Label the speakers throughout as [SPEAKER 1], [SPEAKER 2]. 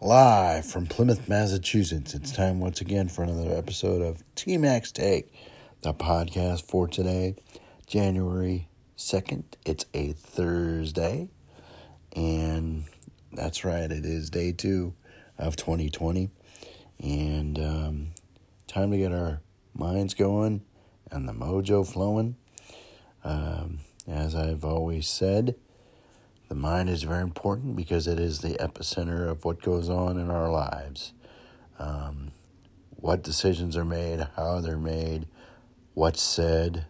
[SPEAKER 1] Live from Plymouth, Massachusetts. It's time once again for another episode of TMAC's Take, the podcast for today, January 2nd. It's a Thursday. And that's right, it is day two of 2020. And um, time to get our minds going and the mojo flowing. Um, as I've always said, the mind is very important because it is the epicenter of what goes on in our lives. Um, what decisions are made, how they're made, what's said,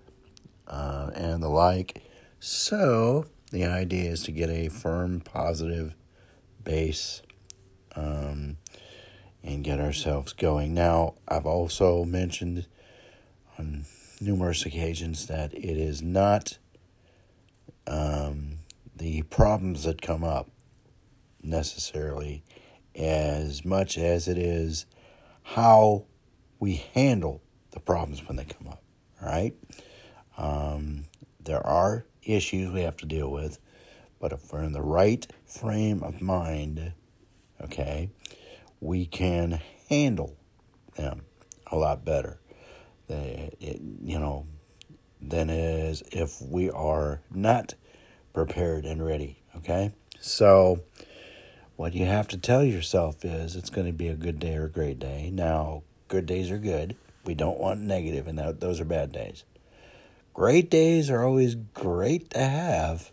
[SPEAKER 1] uh, and the like. So, the idea is to get a firm, positive base um, and get ourselves going. Now, I've also mentioned on numerous occasions that it is not. Um, the problems that come up necessarily as much as it is how we handle the problems when they come up. Right. Um, there are issues we have to deal with, but if we're in the right frame of mind, okay, we can handle them a lot better. Than, you know, than as if we are not prepared and ready. Okay? So, what you have to tell yourself is it's going to be a good day or a great day. Now, good days are good. We don't want negative, and that, those are bad days. Great days are always great to have,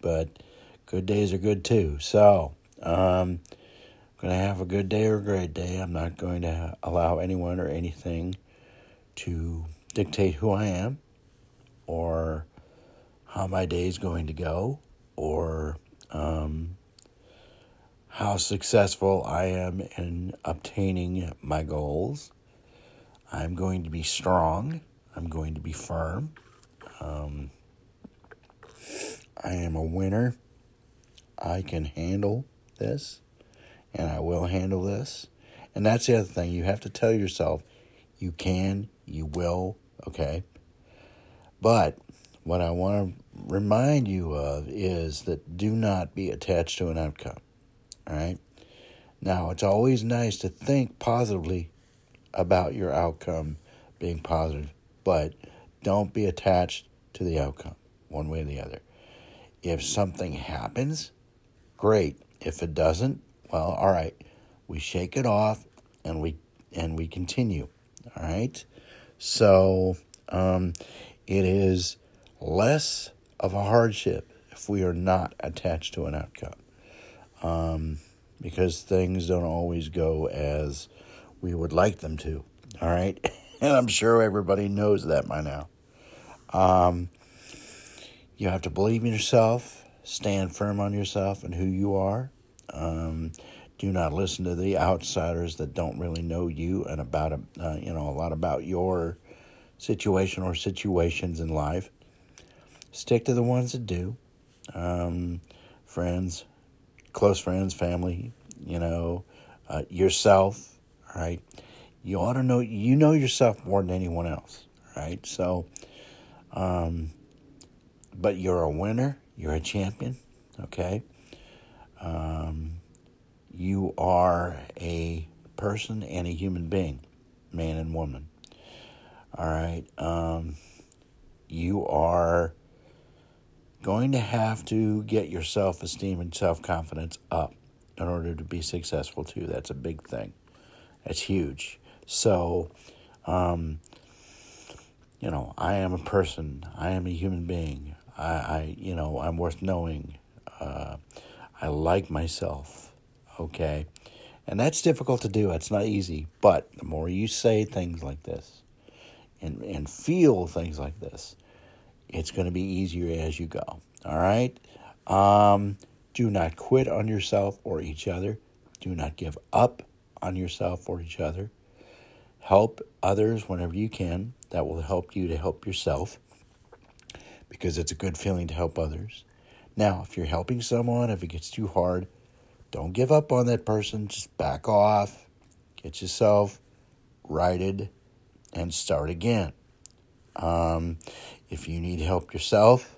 [SPEAKER 1] but good days are good too. So, um, I'm going to have a good day or a great day. I'm not going to allow anyone or anything to dictate who I am or how my day is going to go or um, how successful I am in obtaining my goals. I'm going to be strong. I'm going to be firm. Um, I am a winner. I can handle this, and I will handle this. And that's the other thing. You have to tell yourself you can, you will, okay? But what I want to remind you of is that do not be attached to an outcome. All right? Now, it's always nice to think positively about your outcome being positive, but don't be attached to the outcome one way or the other. If something happens, great. If it doesn't, well, all right. We shake it off and we and we continue. All right? So, um, it is less of a hardship if we are not attached to an outcome. Um, because things don't always go as we would like them to. All right. And I'm sure everybody knows that by now. Um, you have to believe in yourself, stand firm on yourself and who you are. Um, do not listen to the outsiders that don't really know you and about uh, you know a lot about your situation or situations in life stick to the ones that do. Um, friends, close friends, family, you know, uh, yourself, right? You ought to know, you know yourself more than anyone else, right? So, um, but you're a winner, you're a champion, okay? Um, you are a person and a human being, man and woman. All right. Um, you are going to have to get your self esteem and self confidence up in order to be successful, too. That's a big thing. That's huge. So, um, you know, I am a person, I am a human being. I, I you know, I'm worth knowing. Uh, I like myself, okay? And that's difficult to do. It's not easy. But the more you say things like this and, and feel things like this, it's going to be easier as you go. All right? Um, do not quit on yourself or each other. Do not give up on yourself or each other. Help others whenever you can. That will help you to help yourself because it's a good feeling to help others. Now, if you're helping someone, if it gets too hard, don't give up on that person. Just back off, get yourself righted, and start again. Um, if you need help yourself,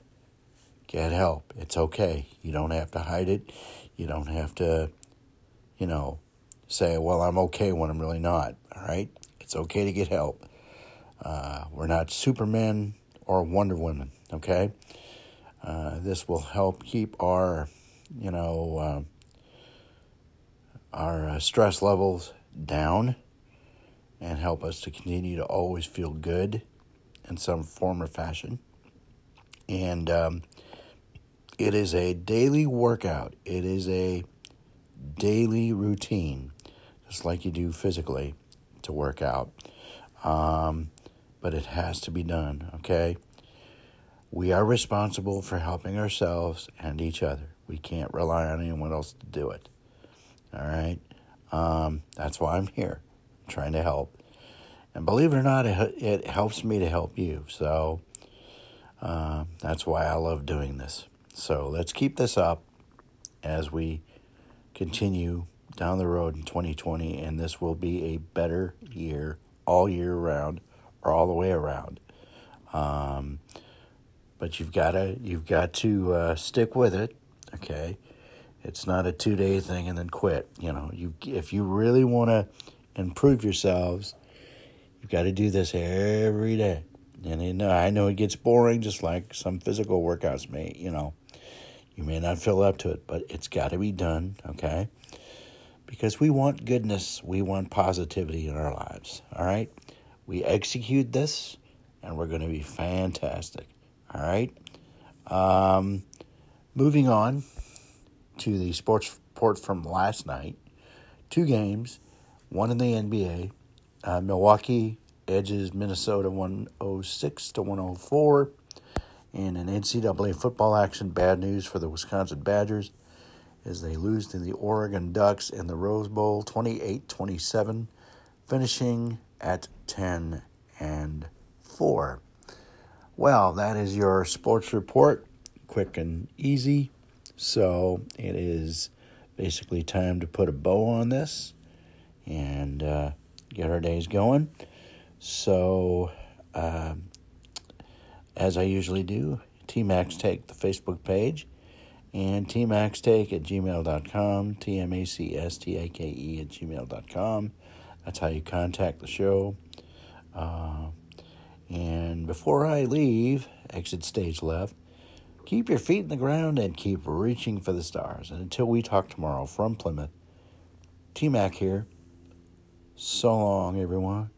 [SPEAKER 1] get help. It's okay. You don't have to hide it. You don't have to, you know, say, well, I'm okay when I'm really not. All right? It's okay to get help. Uh, we're not Superman or Wonder Woman, okay? Uh, this will help keep our, you know, uh, our stress levels down and help us to continue to always feel good in some form or fashion. And um, it is a daily workout, it is a daily routine, just like you do physically to work out. Um, but it has to be done, okay? We are responsible for helping ourselves and each other. We can't rely on anyone else to do it. All right? Um, that's why I'm here, trying to help. And believe it or not, it, it helps me to help you. So uh, that's why I love doing this. So let's keep this up as we continue down the road in 2020, and this will be a better year all year round or all the way around. Um, but you've got to you've got to uh, stick with it. Okay, it's not a two day thing and then quit. You know, you if you really want to improve yourselves, you've got to do this every day. And you know, I know it gets boring, just like some physical workouts may. You know, you may not feel up to it, but it's got to be done. Okay, because we want goodness, we want positivity in our lives. All right, we execute this, and we're going to be fantastic. All right. Um, moving on to the sports report from last night. Two games, one in the NBA. Uh, Milwaukee edges Minnesota 106 to 104. And in NCAA football action, bad news for the Wisconsin Badgers as they lose to the Oregon Ducks in the Rose Bowl 28 27, finishing at 10 and 4. Well, that is your sports report, quick and easy. So it is basically time to put a bow on this and uh, get our days going. So, uh, as I usually do, TMAC's Take, the Facebook page, and TMAC's Take at gmail.com, T M A C S T A K E at gmail.com. That's how you contact the show. Uh, and before I leave, exit stage left, keep your feet in the ground and keep reaching for the stars. And until we talk tomorrow from Plymouth, T Mac here. So long, everyone.